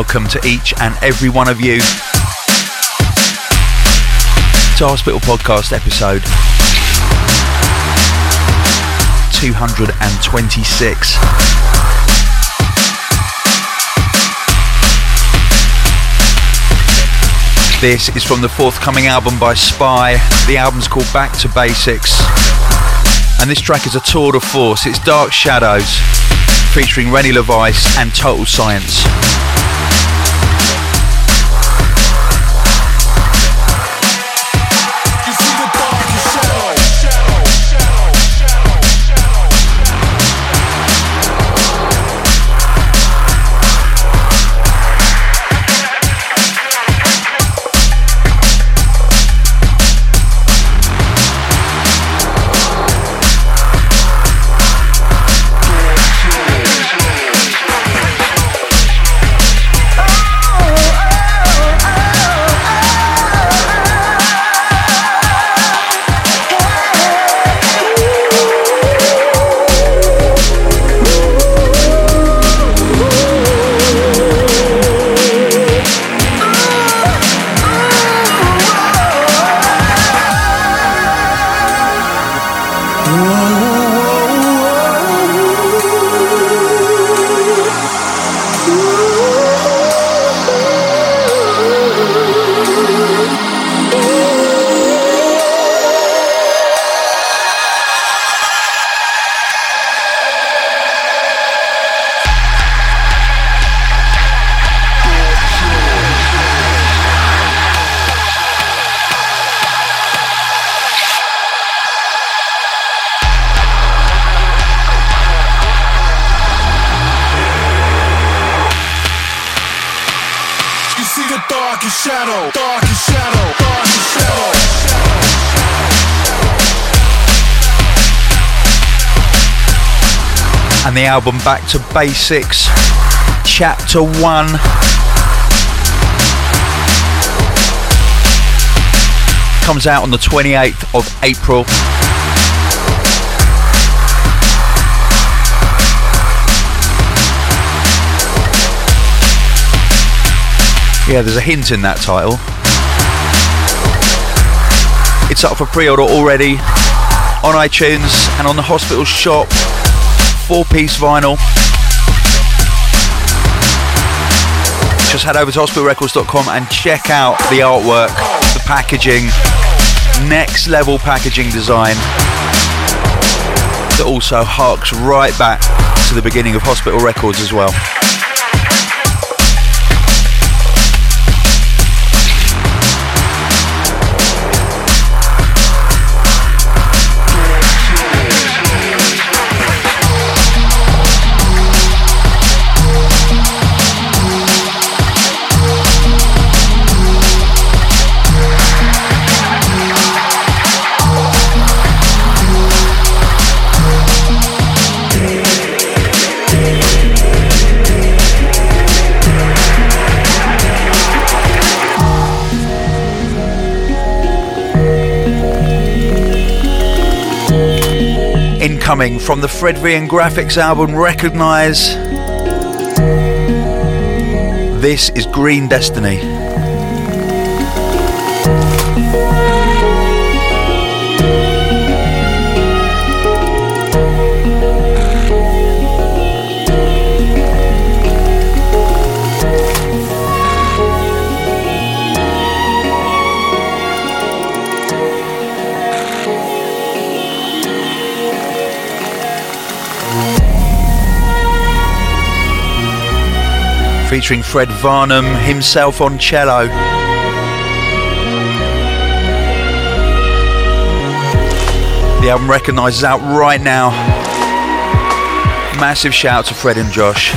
Welcome to each and every one of you to Hospital Podcast episode 226. This is from the forthcoming album by Spy. The album's called Back to Basics. And this track is a tour de force. It's Dark Shadows featuring Rennie LeVice and Total Science. Album Back to Basics, Chapter 1. Comes out on the 28th of April. Yeah, there's a hint in that title. It's up for pre order already on iTunes and on the hospital shop four piece vinyl. Just head over to hospitalrecords.com and check out the artwork, the packaging, next level packaging design that also harks right back to the beginning of Hospital Records as well. Incoming from the Fred V and Graphics album Recognize. This is Green Destiny. Featuring Fred Vahrman himself on cello. The album recognises out right now. Massive shout out to Fred and Josh.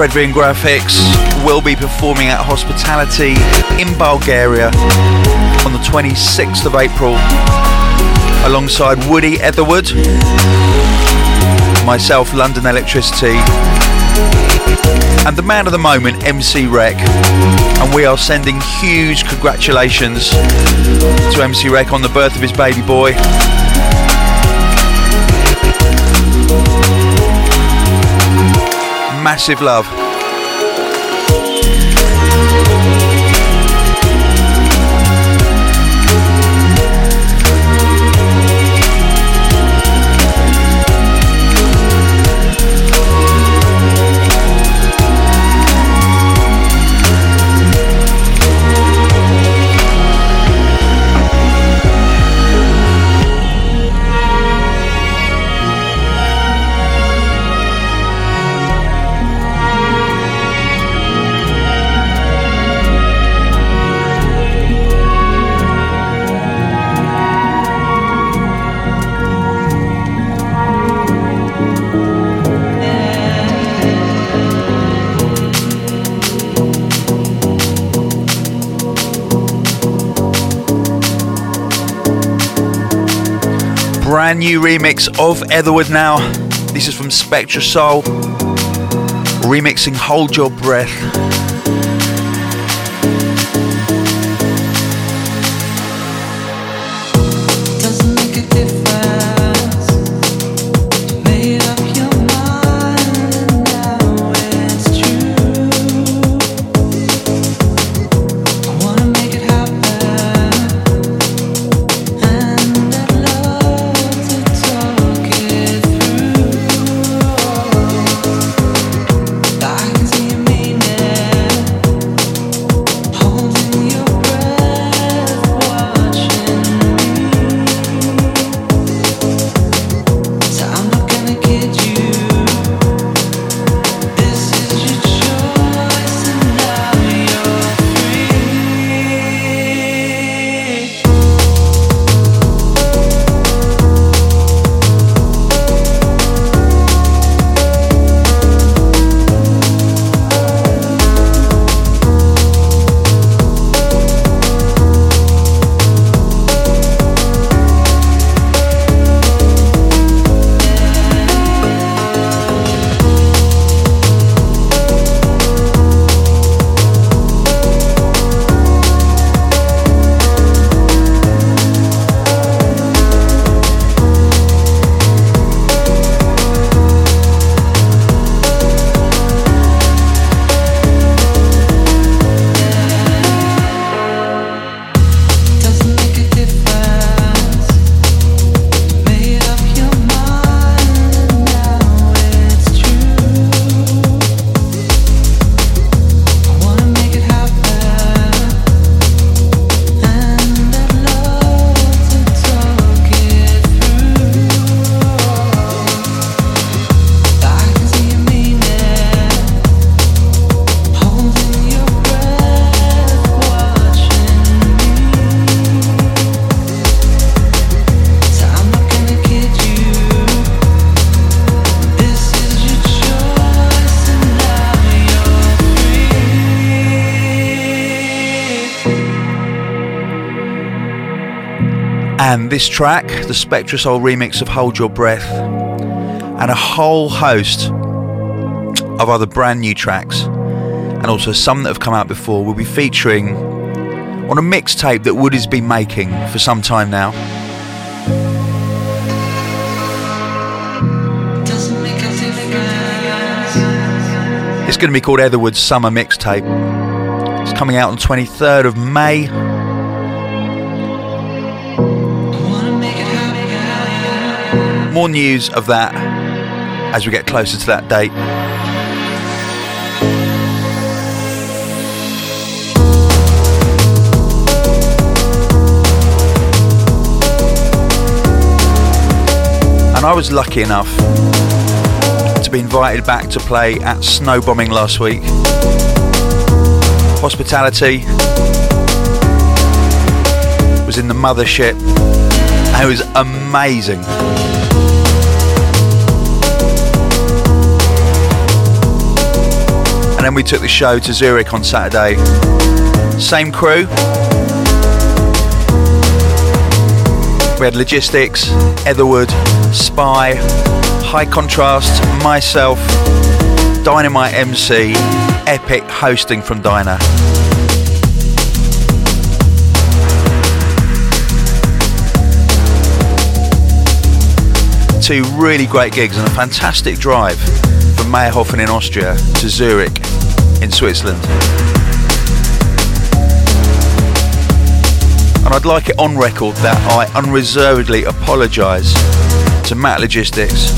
Fred V and Graphics, will be performing at Hospitality in Bulgaria on the 26th of April alongside Woody Etherwood, myself, London Electricity, and the man of the moment, MC Wrec. And we are sending huge congratulations to MC Wrec on the birth of his baby boy. Massive love. Brand new remix of Etherwood now. This is from Spectrasoul, remixing Hold Your Breath. And this track, the Spectrasoul remix of Hold Your Breath, and a whole host of other brand new tracks, and also some that have come out before, will be featuring on a mixtape that Woody's been making for some time now. It's going to be called Etherwood's Summer Mixtape. It's coming out on 23rd of May. More news of that as we get closer to that date. And I was lucky enough to be invited back to play at Snowbombing last week. Hospitality was in the mothership. It was amazing. And then we took the show to Zurich on Saturday. Same crew. We had Logistics, Etherwood, Spy, High Contrast, myself, Dynamite MC, Epic hosting from Dyna. Two really great gigs and a fantastic drive from Mayrhofen in Austria to Zurich in Switzerland. And I'd like it on record that I unreservedly apologise to Matt Logistics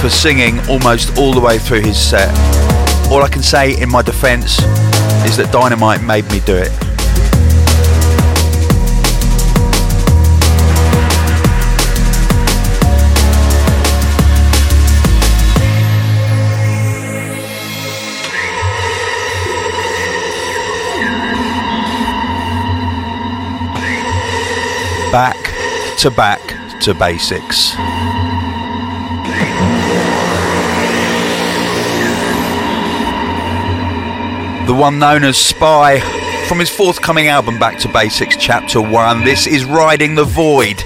for singing almost all the way through his set. All I can say in my defence is that Dynamite made me do it. Back to back to basics. The one known as Spy from his forthcoming album Back to Basics Chapter 1. This is Riding the Void.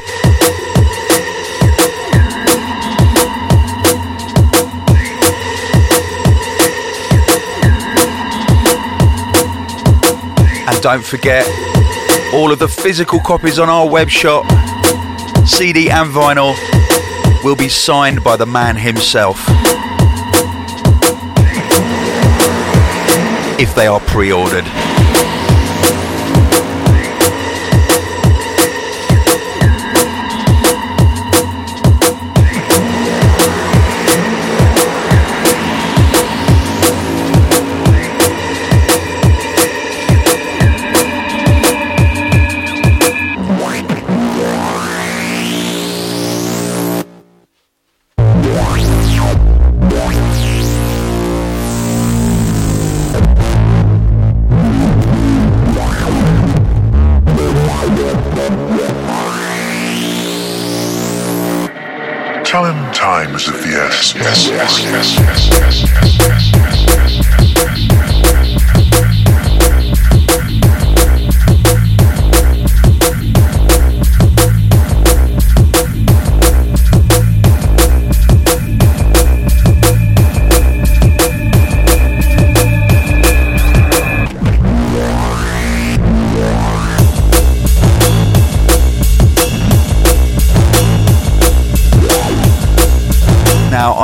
And don't forget, all of the physical copies on our web shop, CD and vinyl, will be signed by the man himself. If they are pre ordered.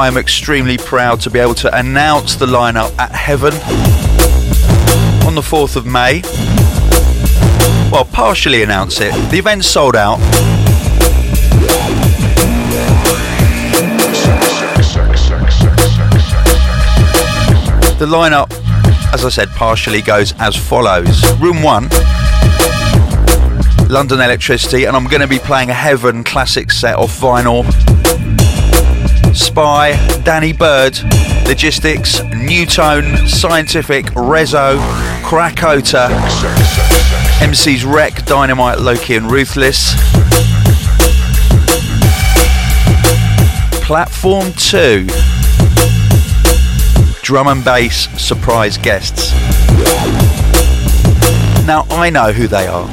Now, I'm extremely proud to be able to announce the lineup at Heaven on the 4th of May. Well, partially announce it. The event's sold out. The lineup, as I said, partially goes as follows Room 1, London Electricity, and I'm going to be playing a Heaven classic set off vinyl. Spy, Danny Bird, Logistics, Nu:Tone, Scientific, Rezo, Krakota, MC's Wrec, Dynamite, Loki, and Ruthless. Platform 2 Drum and bass surprise guests. Now I know who they are,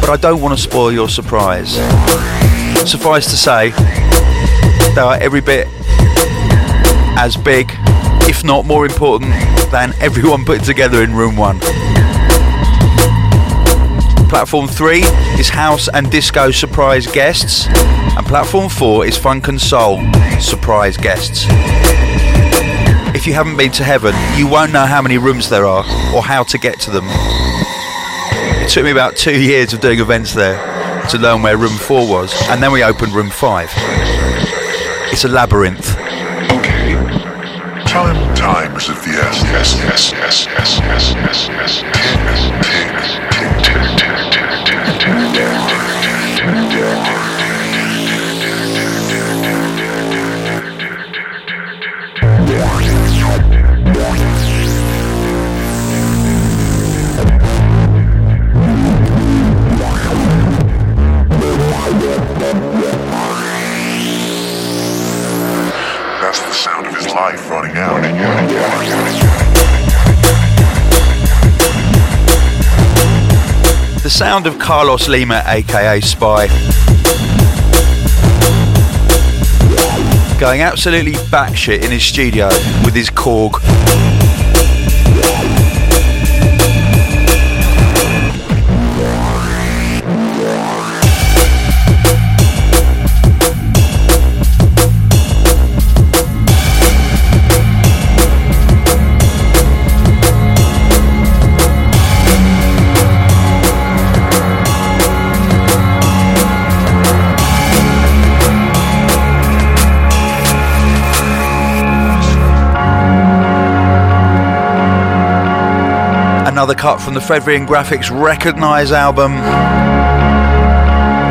but I don't want to spoil your surprise. Suffice to say, they are every bit as big, if not more important, than everyone put together in room one. Platform 3 is House and Disco surprise guests, and Platform 4 is Funk and Soul surprise guests. If you haven't been to Heaven, you won't know how many rooms there are or how to get to them. It took me about two years of doing events there to learn where room 4 was, and then we opened room 5. It's a labyrinth. Okay. Tell him time is of the essence. Yes, yes, yes, yes, yes, yes, yes, yes. Tick, out. The sound of Carlos Lima, aka Spy. Going absolutely batshit in his studio with his Korg. Another cut from the Fred V and Graphics Recognise album.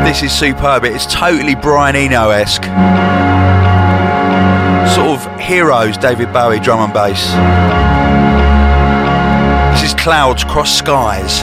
This is superb, it's totally Brian Eno esque. Sort of heroes, David Bowie drum and bass. This is Clouds Cross Skies.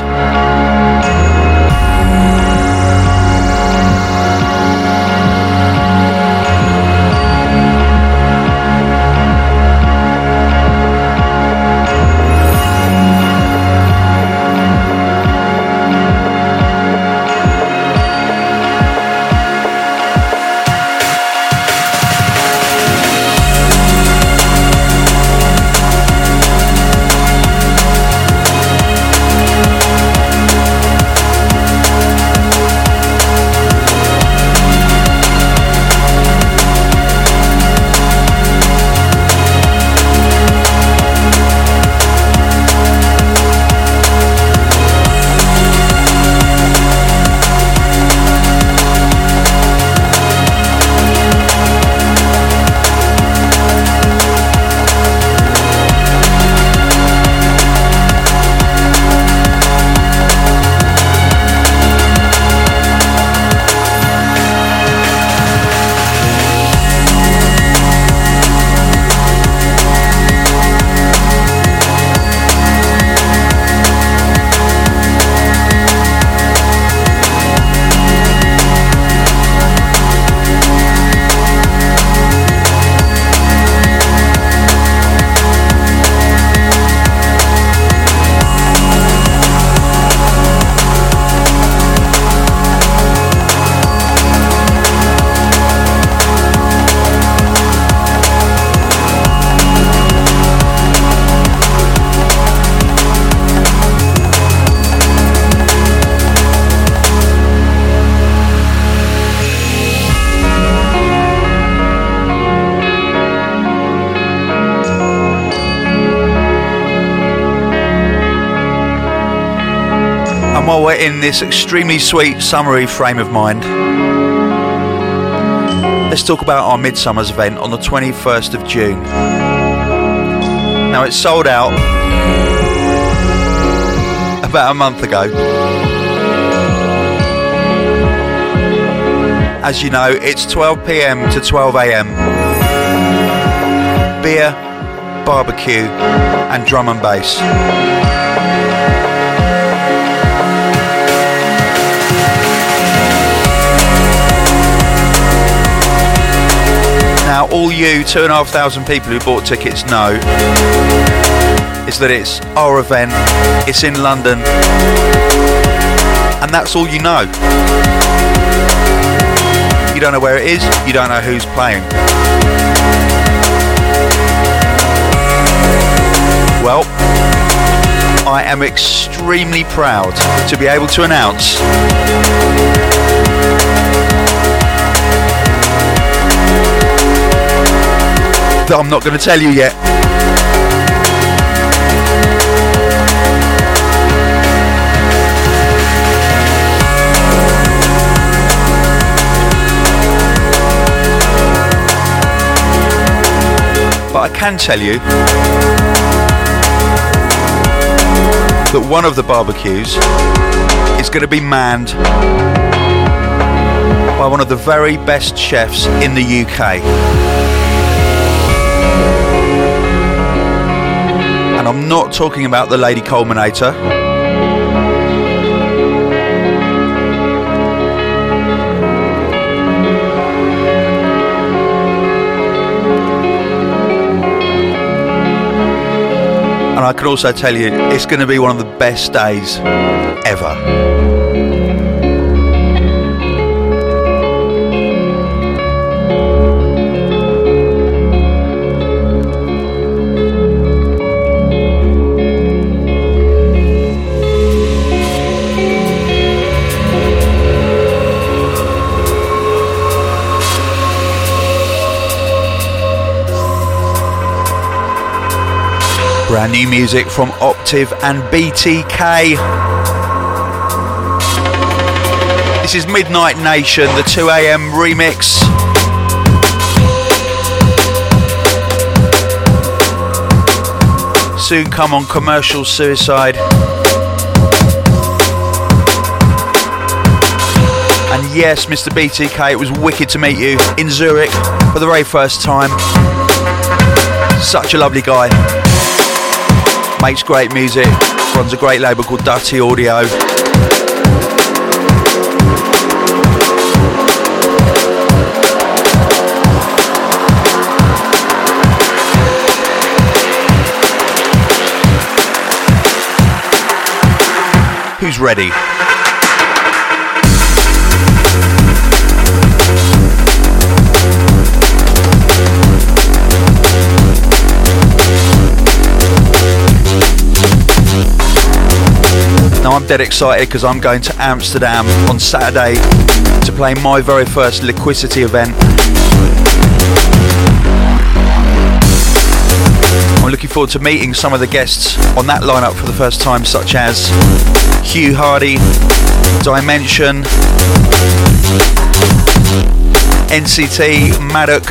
In this extremely sweet summery frame of mind, let's talk about our Midsummer's event on the 21st of June. Now, it's sold out about a month ago. As you know, it's 12 pm to 12 am. Beer, barbecue, and drum and bass. Now, all you two and a half thousand people who bought tickets know is that it's our event, it's in London, and that's all you know. You don't know where it is, you don't know who's playing. Well, I am extremely proud to be able to announce that I'm not going to tell you yet. But I can tell you that one of the barbecues is going to be manned by one of the very best chefs in the UK. I'm not talking about the Lady Culminator. And I can also tell you it's going to be one of the best days ever. Brand new music from Optiv and BTK. This is Midnight Nation, the 2am remix. Soon come on Commercial Suicide. And yes, Mr. BTK, it was wicked to meet you in Zurich for the very first time. Such a lovely guy makes great music, runs a great label called Dirty Audio. Who's ready? I'm dead excited because I'm going to Amsterdam on Saturday to play my very first Liquicity event. I'm looking forward to meeting some of the guests on that lineup for the first time, such as Hugh Hardy, Dimension, NCT, Madoc,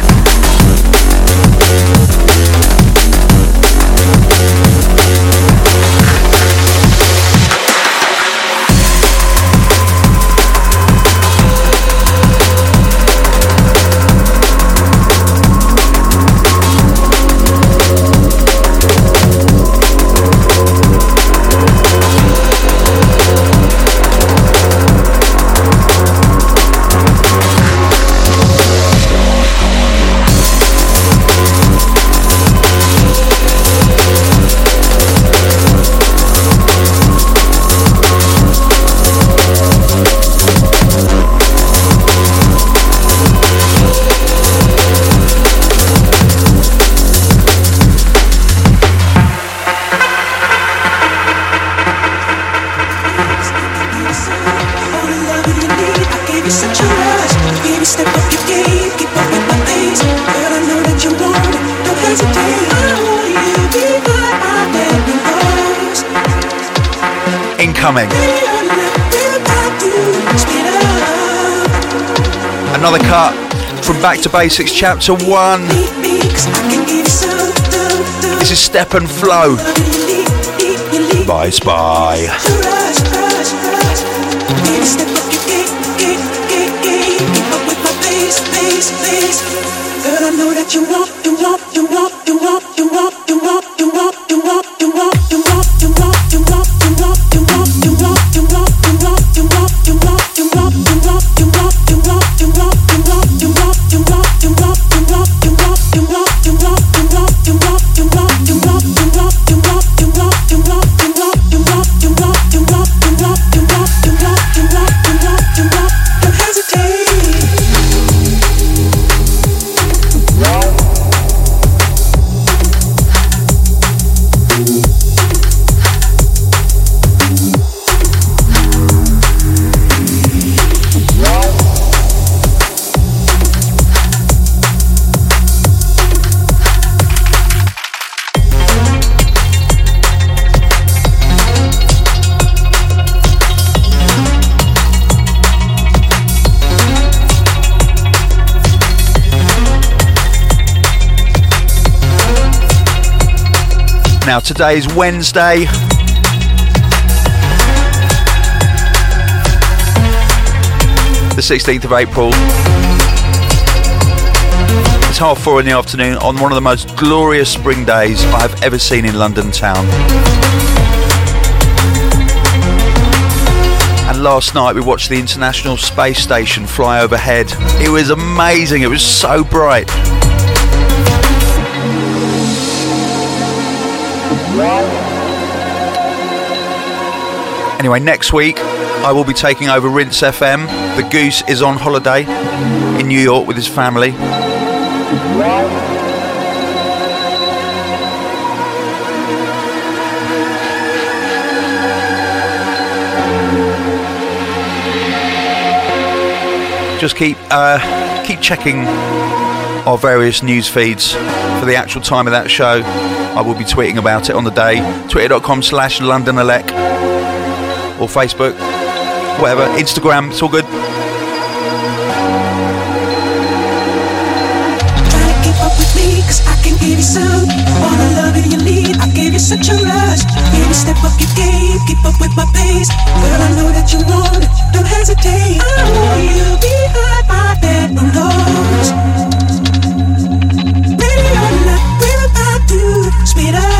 coming. Another cut from Back to Basics Chapter 1. This is Step and Flow by Spy. You want, Now, today is Wednesday. The 16th of April. It's half four in the afternoon on one of the most glorious spring days I have ever seen in London town. And last night we watched the International Space Station fly overhead. It was amazing, it was so bright. Anyway, next week I will be taking over Rinse FM. The Goose is on holiday in New York with his family. Just keep uh, keep checking our various news feeds for the actual time of that show. I will be tweeting about it on the day. Twitter.com slash LondonElec or Facebook, whatever, Instagram, it's all good. such a rush. Baby, step up your game, keep up with my pace. Girl, I know that you want it, don't hesitate. I want you behind my doors Ready or not, we're about to speed up.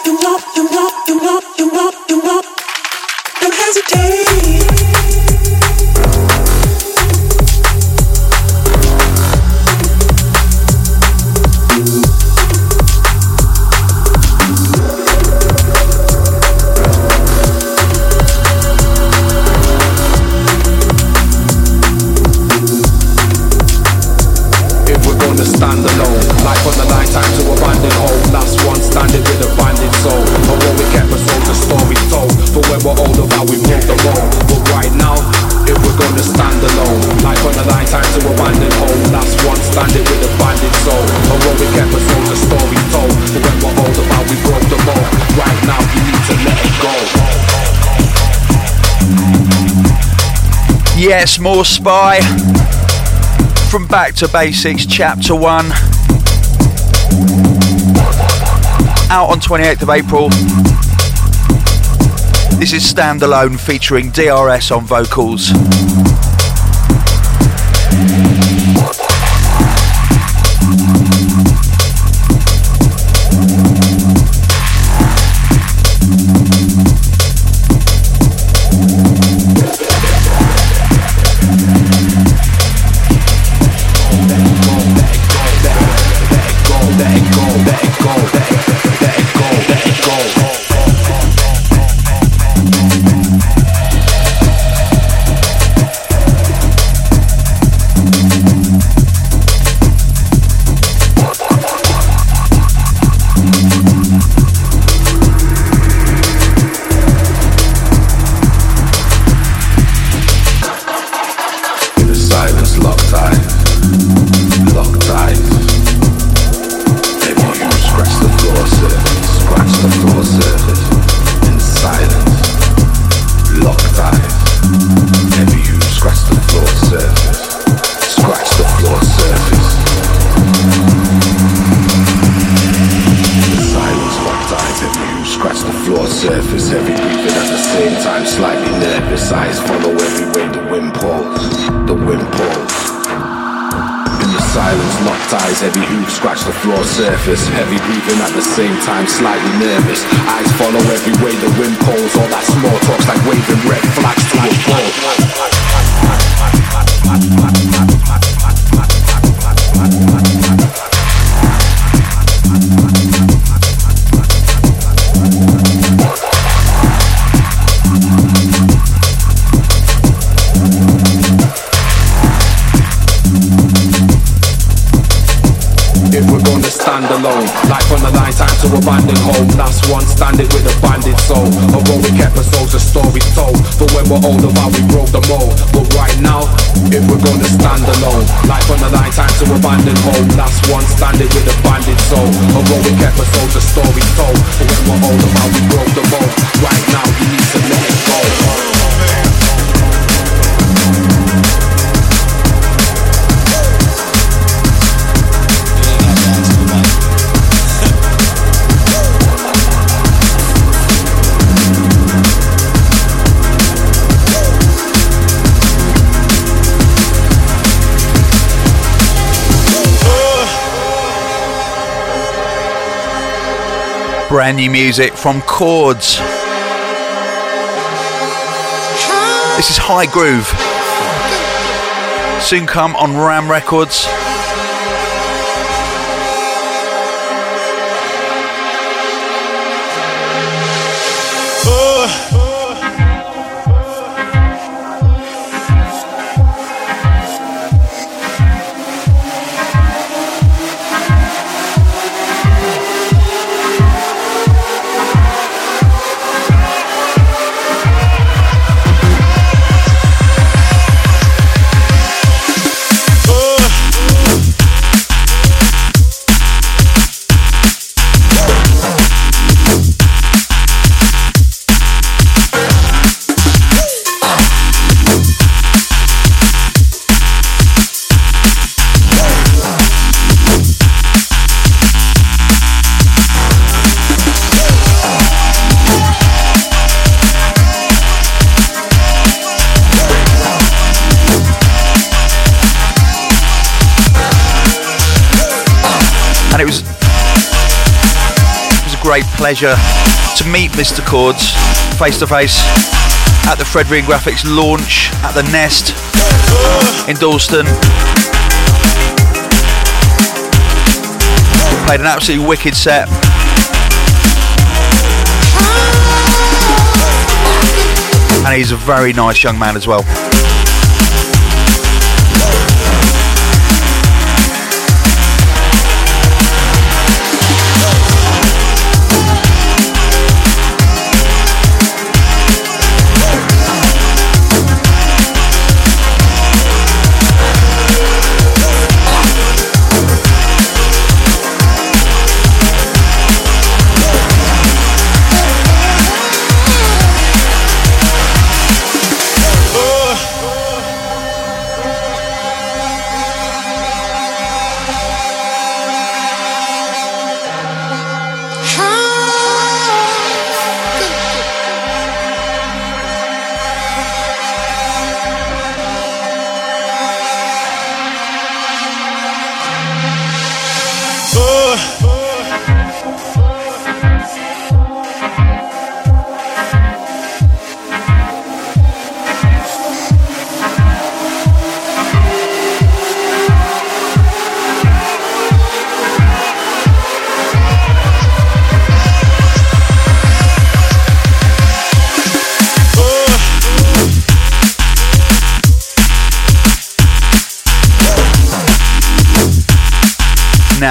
Yes, more Spy from Back to Basics, Chapter 1. Out on 28th of April. This is Standalone featuring DRS on vocals. bonded soul Heroic episodes, a story told. But when we're old around, we broke the road Right now, you need to Brand new music from Chords. This is High Groove. Soon come on Ram Records. Pleasure to meet Mr. Chords face to face at the Fred V and Grafix launch at the Nest in Dalston. Played an absolutely wicked set. And he's a very nice young man as well.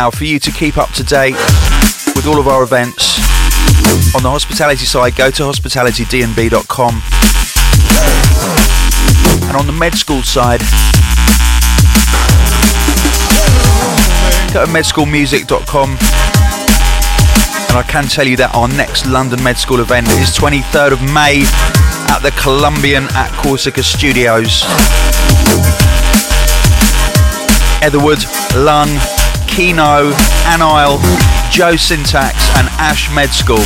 Now for you to keep up to date with all of our events. On the hospitality side, go to hospitalitydnb.com. And on the med school side, go to medschoolmusic.com. And I can tell you that our next London Med School event is 23rd of May at the Columbian at Corsica Studios. Etherwood, Lung, Keeno, Anile, Joe Syntax, and Ash Med School.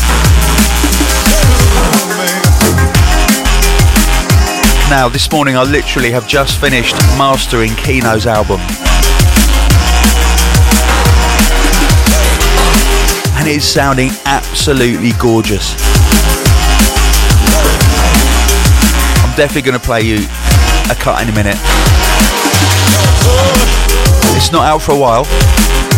Now, this morning I literally have just finished mastering Keeno's album. And it's sounding absolutely gorgeous. I'm definitely going to play you a cut in a minute. It's not out for a while.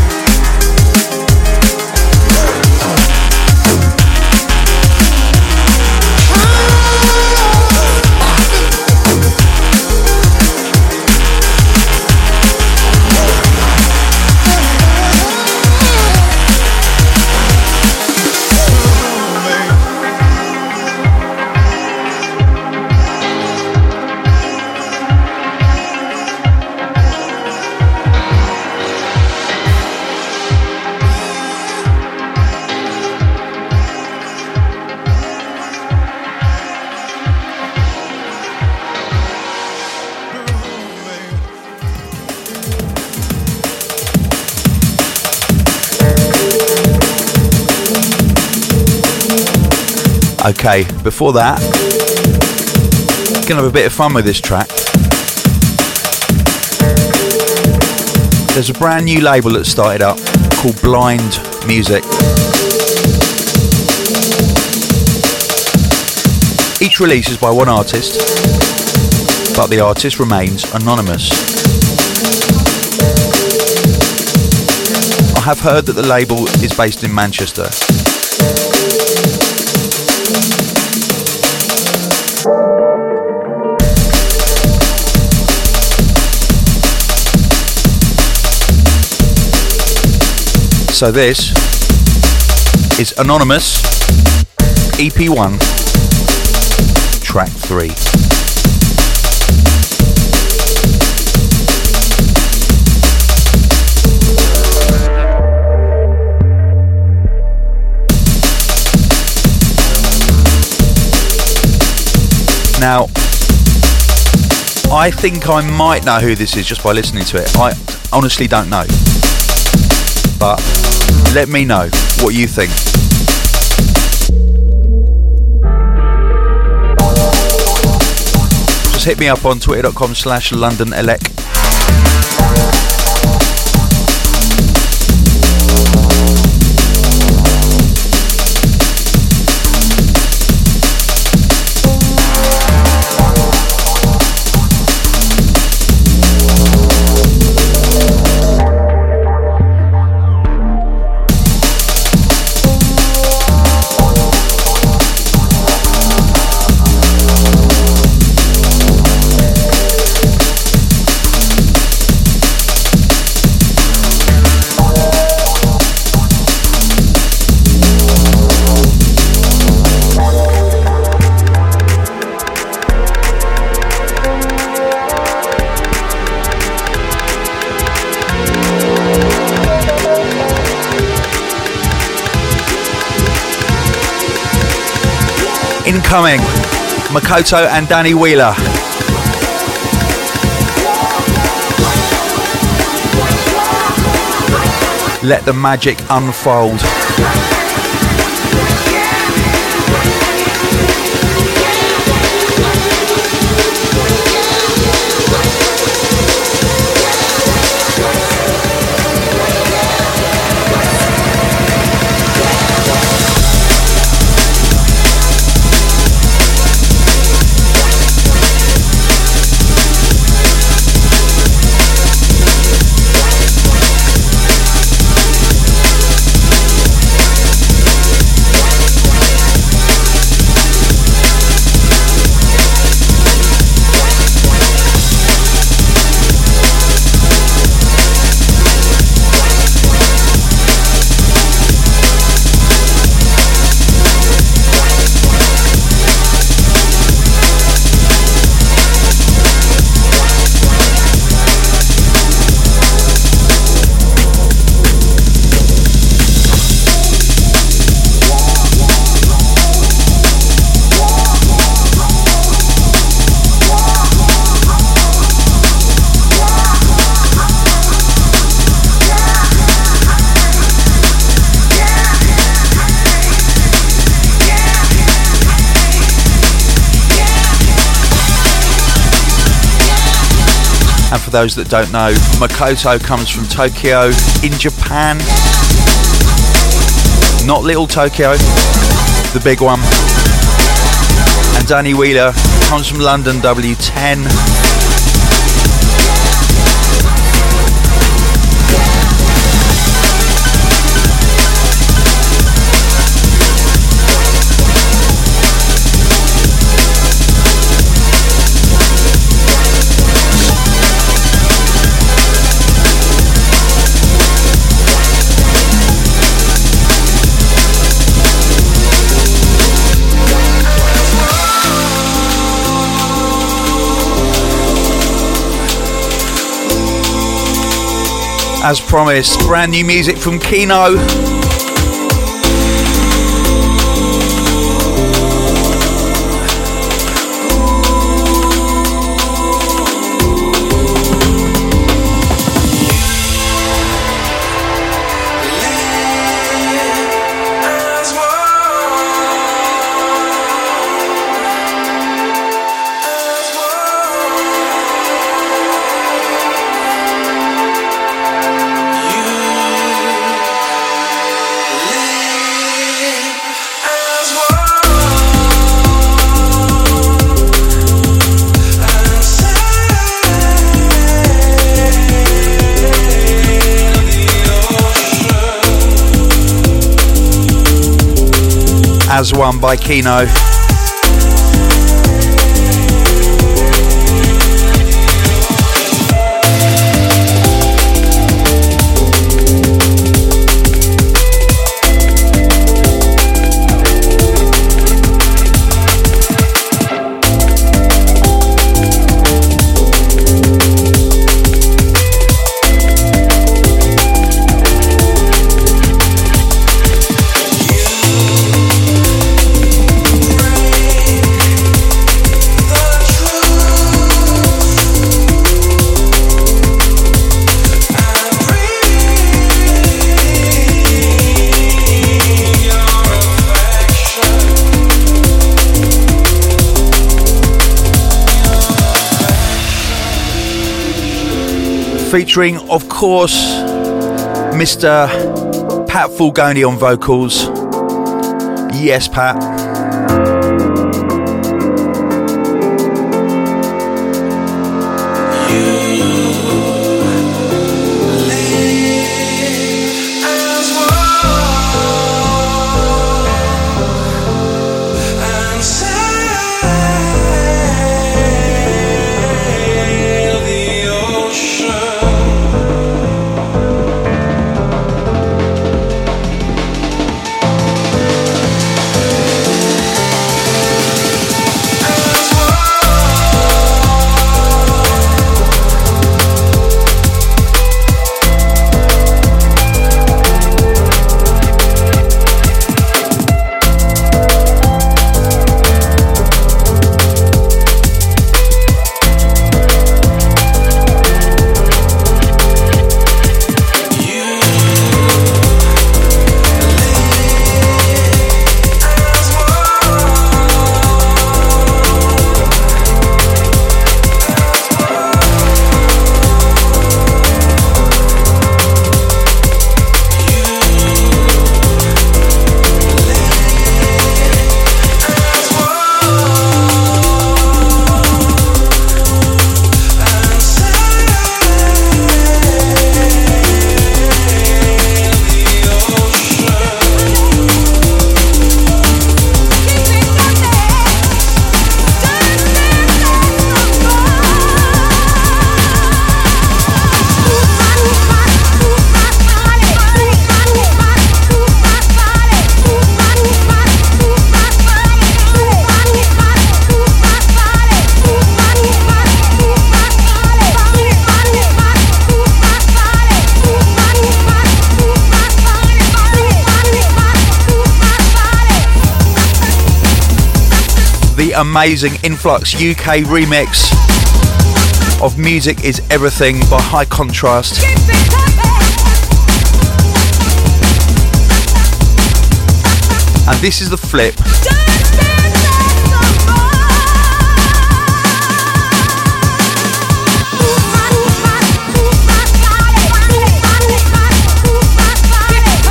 Okay, before that, gonna have a bit of fun with this track. There's a brand new label that started up called Blind Music. Each release is by one artist, but the artist remains anonymous. I have heard that the label is based in Manchester. So this is Anonymous EP1 track 3. Now, I think I might know who this is just by listening to it. I honestly don't know. But let me know what you think. Just hit me up on twitter.com slash London Elec Incoming, Makoto and Danny Wheeler. Let the magic unfold. Those that don't know, Makoto comes from Tokyo in Japan. Not little Tokyo, the big one. And Danny Wheeler comes from London W10. As promised. Brand new music from Keeno. As One by Keeno. Featuring, of course, Mr. Pat Fulgoni on vocals. Yes, Pat. Amazing Influx UK remix of Music is Everything by High Contrast. And this is the flip.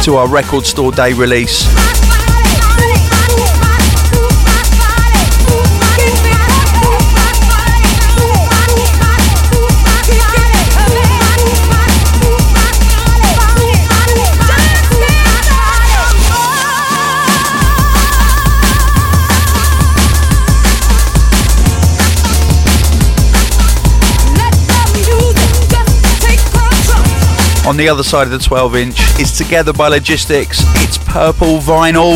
To our record store day release. On the other side of the 12 inch is Together by Logistics. It's purple vinyl.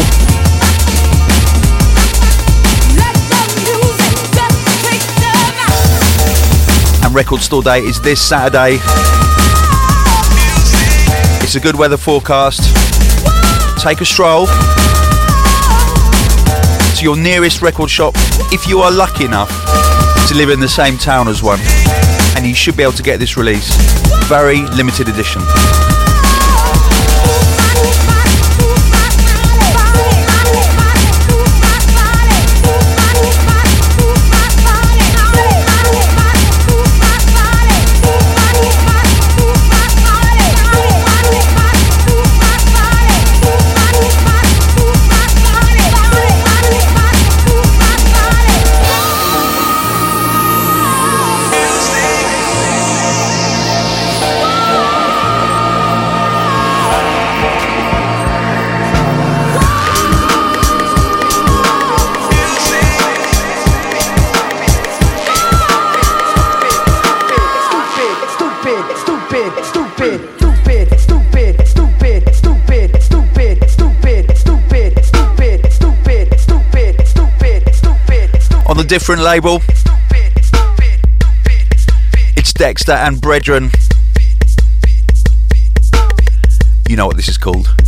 And record store day is this Saturday. It's a good weather forecast. Take a stroll to your nearest record shop if you are lucky enough to live in the same town as one. And you should be able to get this release very limited edition. Different label. It's Dexter and Brethren. You know what this is called.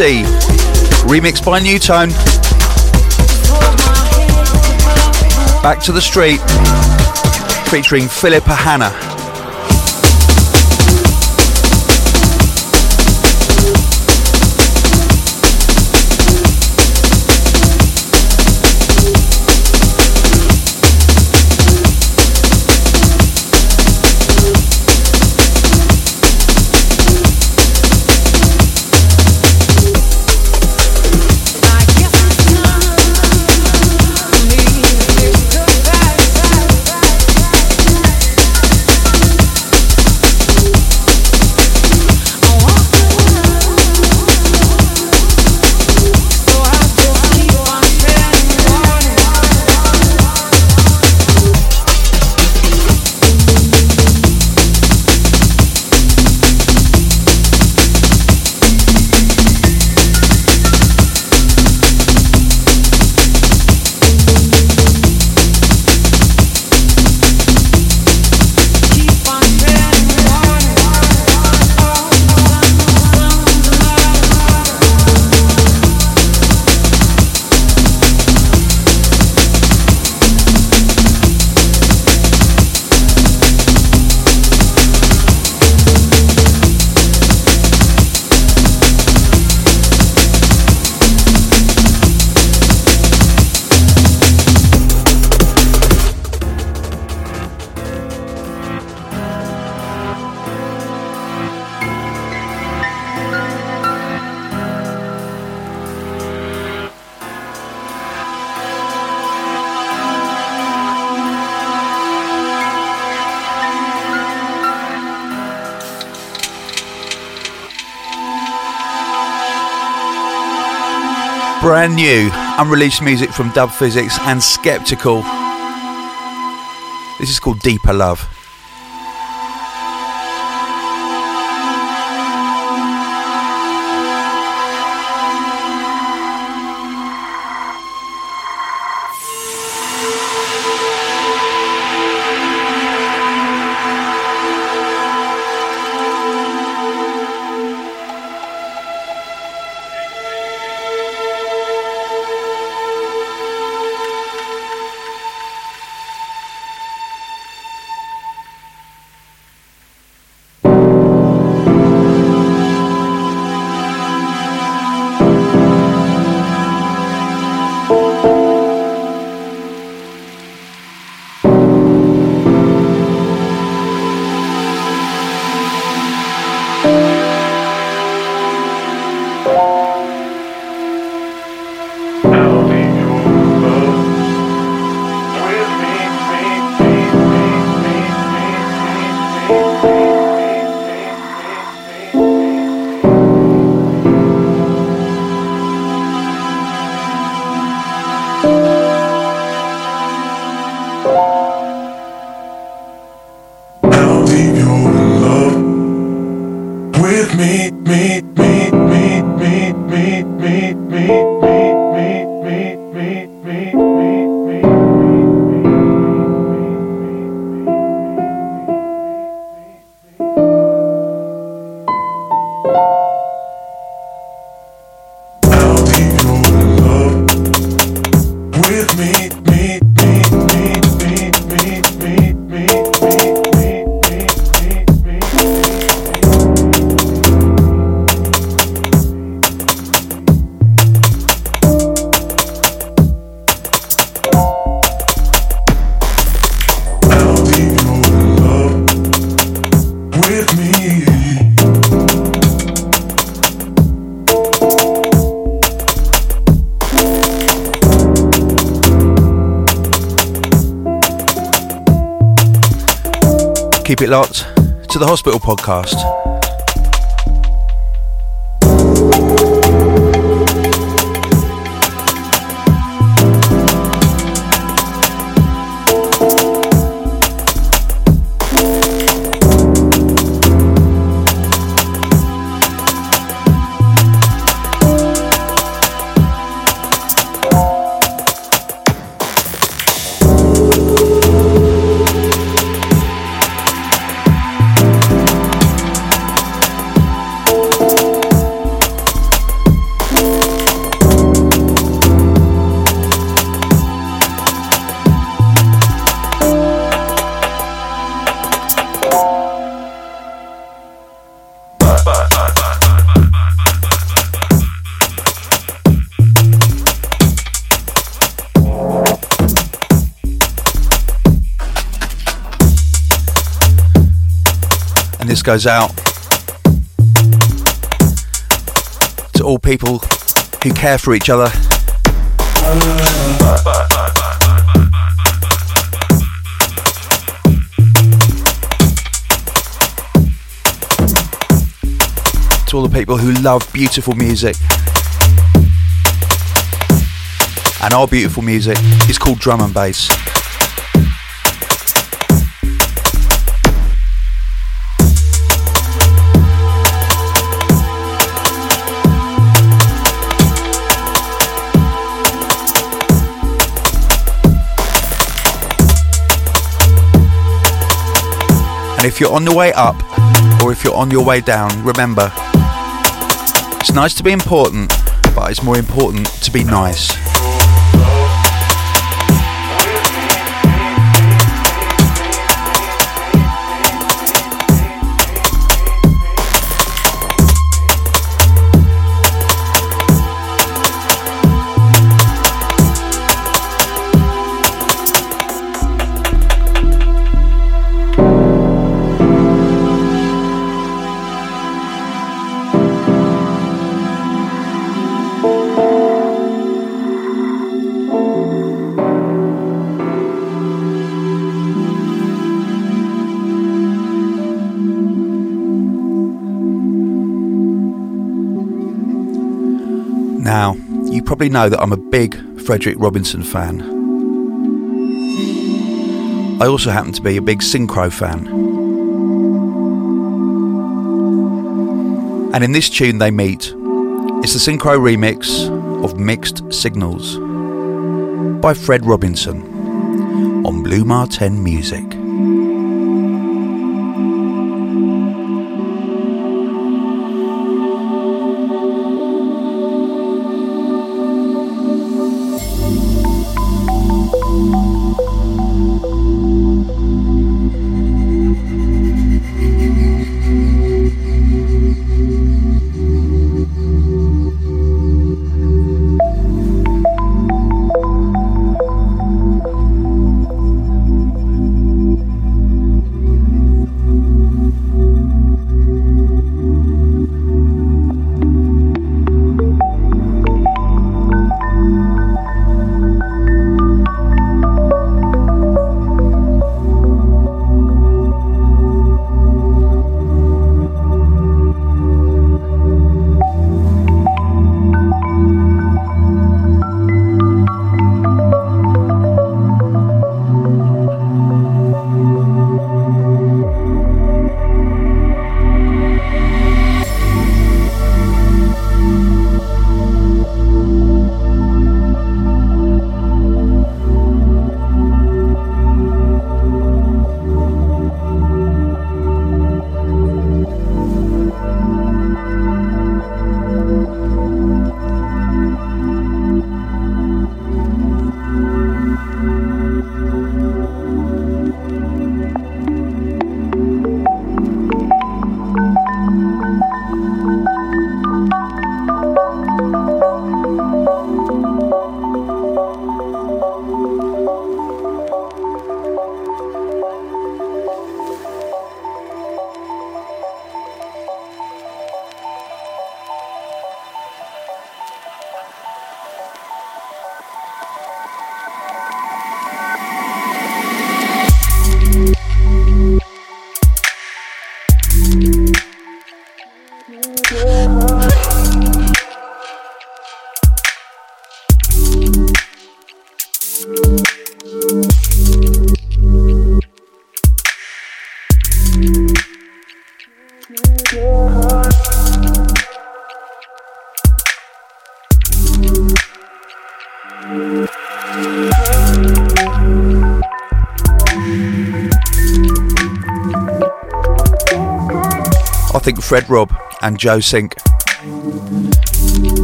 BC. Remixed by Nu:Tone. Back to the Street. Featuring Philippa Hanna. Brand new unreleased music from Dub Phizix and Skeptical. This is called Deeper Love. Goes out to all people who care for each other. To all the people who love beautiful music. And our beautiful music is called drum and bass. And if you're on the way up or if you're on your way down, remember it's nice to be important, but it's more important to be nice. Probably know that I'm a big Frederic Robinson fan. I also happen to be a big Synkro fan. And in this tune they meet. It's the Synkro remix of Mixed Signals by Fred Robinson on Blu Mar Ten Music. Fred Robb and Joe Sink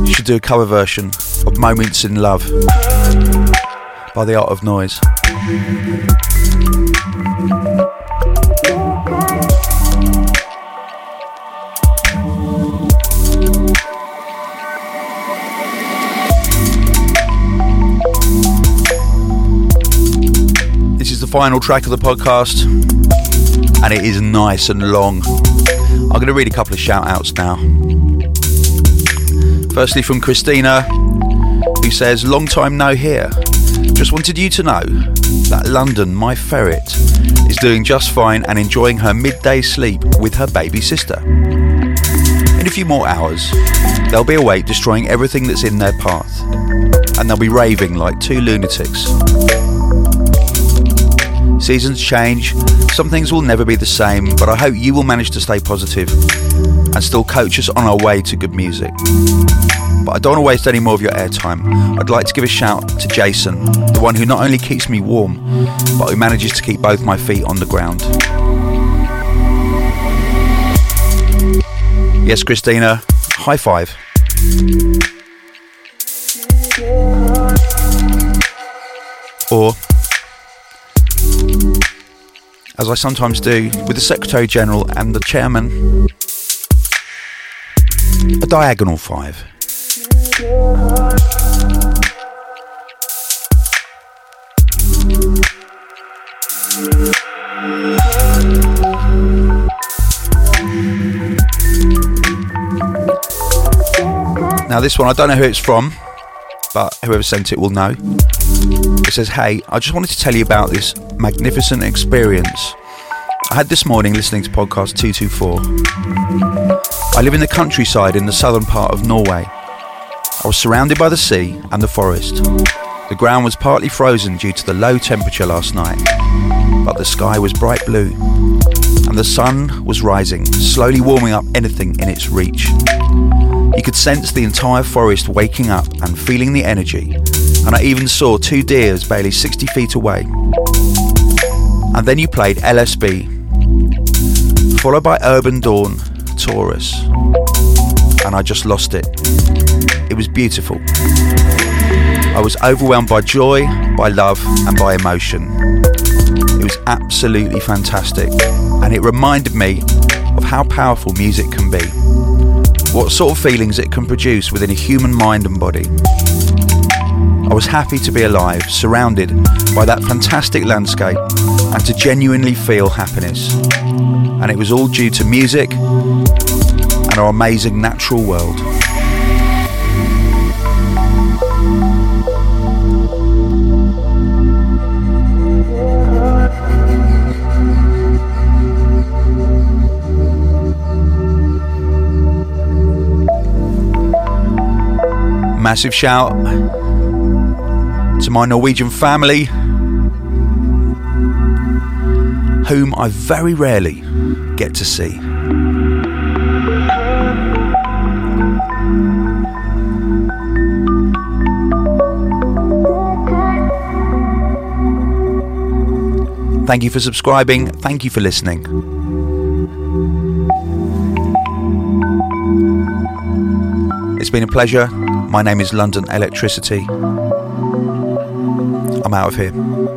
should do a cover version of Moments in Love by The Art of Noise. This is the final track of the podcast, and it is nice and long. I'm going to read a couple of shout outs now. Firstly, from Christina, who says, Long time no here. Just wanted you to know that London, my ferret, is doing just fine and enjoying her midday sleep with her baby sister. In a few more hours, they'll be awake destroying everything that's in their path, and they'll be raving like two lunatics. Seasons change, some things will never be the same, but I hope you will manage to stay positive and still coach us on our way to good music. But I don't want to waste any more of your airtime. I'd like to give a shout to Jason, the one who not only keeps me warm, but who manages to keep both my feet on the ground. Yes, Christina, high five. Or, as I sometimes do with the Secretary General and the Chairman, a diagonal five. Now, this one, I don't know who it's from, but whoever sent it will know. It says, Hey, I just wanted to tell you about this magnificent experience I had this morning listening to podcast 224. I live in the countryside in the southern part of Norway. I was surrounded by the sea and the forest. The ground was partly frozen due to the low temperature last night, but the sky was bright blue, and the sun was rising, slowly warming up anything in its reach. You could sense the entire forest waking up and feeling the energy, and I even saw two deers barely 60 feet away. And then you played LSB, followed by Urbandawn, Taurus, and I just lost it. It was beautiful. I was overwhelmed by joy, by love, and by emotion. It was absolutely fantastic, and it reminded me of how powerful music can be, what sort of feelings it can produce within a human mind and body. I was happy to be alive, surrounded by that fantastic landscape, and to genuinely feel happiness. And it was all due to music and our amazing natural world. Massive shout to my Norwegian family, whom I very rarely get to see. Thank you for subscribing. Thank you for listening. It's been a pleasure. My name is London Elektricity. I'm out of here.